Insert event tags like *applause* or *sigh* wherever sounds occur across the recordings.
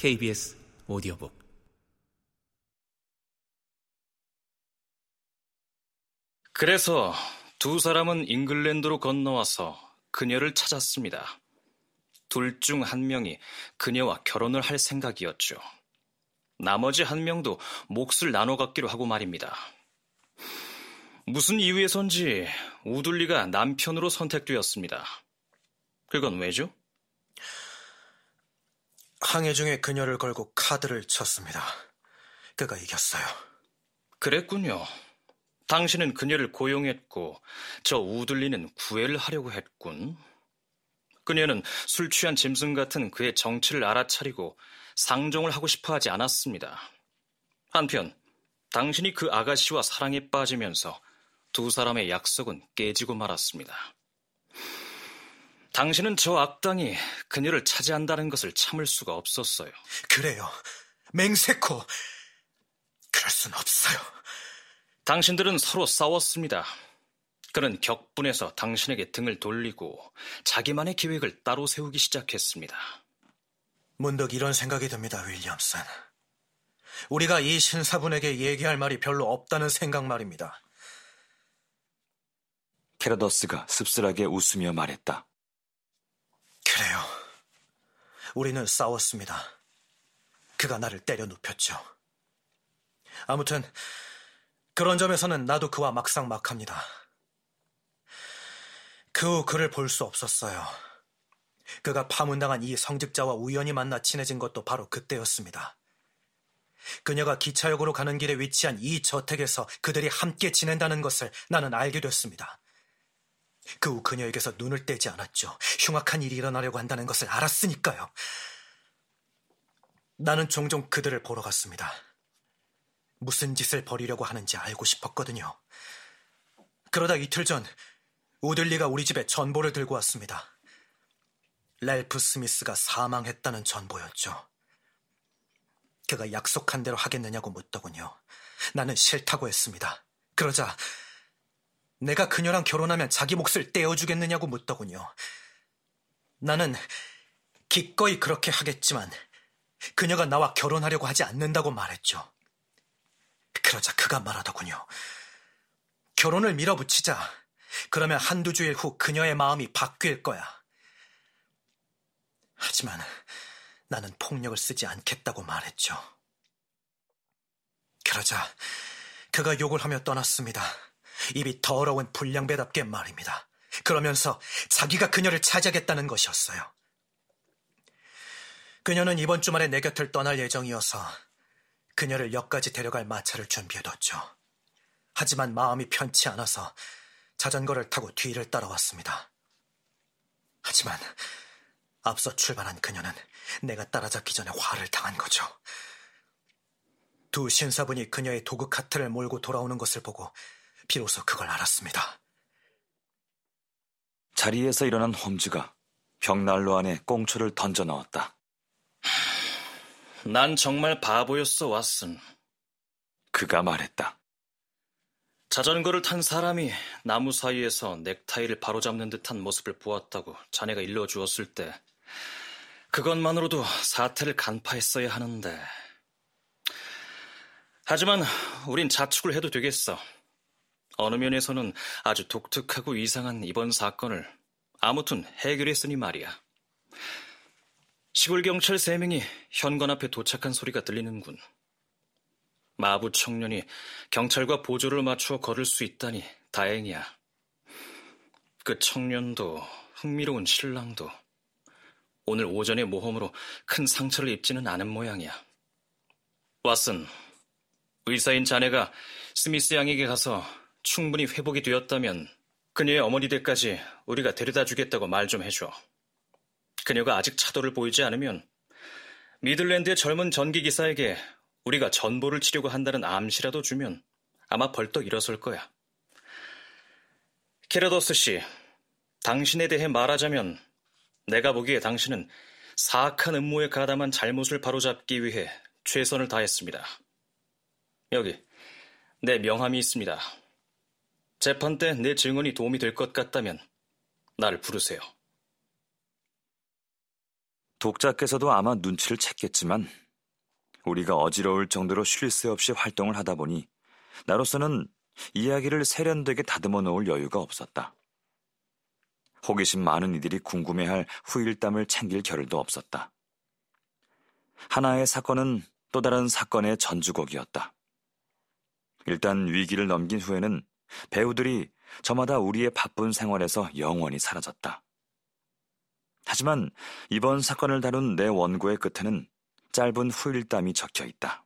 KBS 오디오북 그래서 두 사람은 잉글랜드로 건너와서 그녀를 찾았습니다. 둘 중 한 명이 그녀와 결혼을 할 생각이었죠. 나머지 한 명도 몫을 나눠 갖기로 하고 말입니다. 무슨 이유에선지 우둘리가 남편으로 선택되었습니다. 그건 왜죠? 항해 중에 그녀를 걸고 카드를 쳤습니다. 그가 이겼어요. 그랬군요. 당신은 그녀를 고용했고 저 우둘리는 구애를 하려고 했군. 그녀는 술 취한 짐승 같은 그의 정치를 알아차리고 상종을 하고 싶어 하지 않았습니다. 한편 당신이 그 아가씨와 사랑에 빠지면서 두 사람의 약속은 깨지고 말았습니다. 당신은 저 악당이 그녀를 차지한다는 것을 참을 수가 없었어요. 그래요. 맹세코. 그럴 순 없어요. 당신들은 서로 싸웠습니다. 그는 격분해서 당신에게 등을 돌리고 자기만의 계획을 따로 세우기 시작했습니다. 문득 이런 생각이 듭니다, 윌리엄슨. 우리가 이 신사분에게 얘기할 말이 별로 없다는 생각 말입니다. 캐러더스가 씁쓸하게 웃으며 말했다. 그래요. 우리는 싸웠습니다. 그가 나를 때려 눕혔죠. 아무튼 그런 점에서는 나도 그와 막상막합니다. 그 후 그를 볼 수 없었어요. 그가 파문당한 이 성직자와 우연히 만나 친해진 것도 바로 그때였습니다. 그녀가 기차역으로 가는 길에 위치한 이 저택에서 그들이 함께 지낸다는 것을 나는 알게 됐습니다. 그 후 그녀에게서 눈을 떼지 않았죠. 흉악한 일이 일어나려고 한다는 것을 알았으니까요. 나는 종종 그들을 보러 갔습니다. 무슨 짓을 벌이려고 하는지 알고 싶었거든요. 그러다 이틀 전 우들리가 우리 집에 전보를 들고 왔습니다. 랄프 스미스가 사망했다는 전보였죠. 그가 약속한 대로 하겠느냐고 묻더군요. 나는 싫다고 했습니다. 그러자 내가 그녀랑 결혼하면 자기 몫을 떼어주겠느냐고 묻더군요. 나는 기꺼이 그렇게 하겠지만 그녀가 나와 결혼하려고 하지 않는다고 말했죠. 그러자 그가 말하더군요. 결혼을 밀어붙이자. 그러면 한두 주일 후 그녀의 마음이 바뀔 거야. 하지만 나는 폭력을 쓰지 않겠다고 말했죠. 그러자 그가 욕을 하며 떠났습니다. 입이 더러운 불량배답게 말입니다. 그러면서 자기가 그녀를 차지하겠다는 것이었어요. 그녀는 이번 주말에 내 곁을 떠날 예정이어서 그녀를 역까지 데려갈 마차를 준비해뒀죠. 하지만 마음이 편치 않아서 자전거를 타고 뒤를 따라왔습니다. 하지만 앞서 출발한 그녀는 내가 따라잡기 전에 화를 당한 거죠. 두 신사분이 그녀의 도구 카트를 몰고 돌아오는 것을 보고 비로소 그걸 알았습니다. 자리에서 일어난 홈즈가 벽난로 안에 꽁초를 던져 넣었다. *sighs* 난 정말 바보였어, 왓슨. 그가 말했다. 자전거를 탄 사람이 나무 사이에서 넥타이를 바로잡는 듯한 모습을 보았다고 자네가 일러주었을 때 그것만으로도 사태를 간파했어야 하는데 하지만 우린 자축을 해도 되겠어. 어느 면에서는 아주 독특하고 이상한 이번 사건을 아무튼 해결했으니 말이야. 시골 경찰 세 명이 현관 앞에 도착한 소리가 들리는군. 마부 청년이 경찰과 보조를 맞추어 걸을 수 있다니 다행이야. 그 청년도 흥미로운 신랑도 오늘 오전의 모험으로 큰 상처를 입지는 않은 모양이야. 왓슨, 의사인 자네가 스미스 양에게 가서 충분히 회복이 되었다면 그녀의 어머니 댁까지 우리가 데려다 주겠다고 말 좀 해줘. 그녀가 아직 차도를 보이지 않으면 미들랜드의 젊은 전기 기사에게 우리가 전보를 치려고 한다는 암시라도 주면 아마 벌떡 일어설 거야. 케라더스 씨, 당신에 대해 말하자면 내가 보기에 당신은 사악한 음모에 가담한 잘못을 바로잡기 위해 최선을 다했습니다. 여기 내 명함이 있습니다. 재판 때 내 증언이 도움이 될 것 같다면 나를 부르세요. 독자께서도 아마 눈치를 챘겠지만 우리가 어지러울 정도로 쉴 새 없이 활동을 하다 보니 나로서는 이야기를 세련되게 다듬어 놓을 여유가 없었다. 호기심 많은 이들이 궁금해할 후일담을 챙길 겨를도 없었다. 하나의 사건은 또 다른 사건의 전주곡이었다. 일단 위기를 넘긴 후에는 배우들이 저마다 우리의 바쁜 생활에서 영원히 사라졌다. 하지만 이번 사건을 다룬 내 원고의 끝에는 짧은 후일담이 적혀 있다.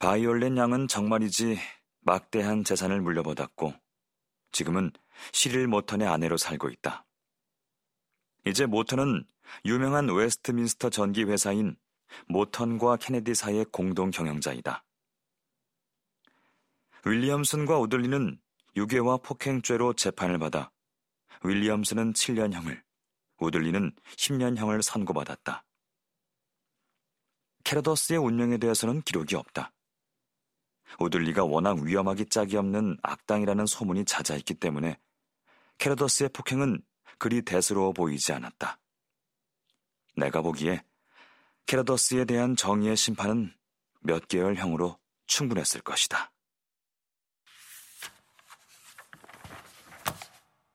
바이올렛 양은 정말이지 막대한 재산을 물려받았고 지금은 시릴 모턴의 아내로 살고 있다. 이제 모턴은 유명한 웨스트민스터 전기 회사인 모턴과 케네디 사이의 공동 경영자이다. 윌리엄슨과 오들리는 유괴와 폭행죄로 재판을 받아 윌리엄슨은 7년형을, 오들리는 10년형을 선고받았다. 캐러더스의 운명에 대해서는 기록이 없다. 오들리가 워낙 위험하기 짝이 없는 악당이라는 소문이 잦아있기 때문에 캐러더스의 폭행은 그리 대수로워 보이지 않았다. 내가 보기에 캐러더스에 대한 정의의 심판은 몇 개월형으로 충분했을 것이다.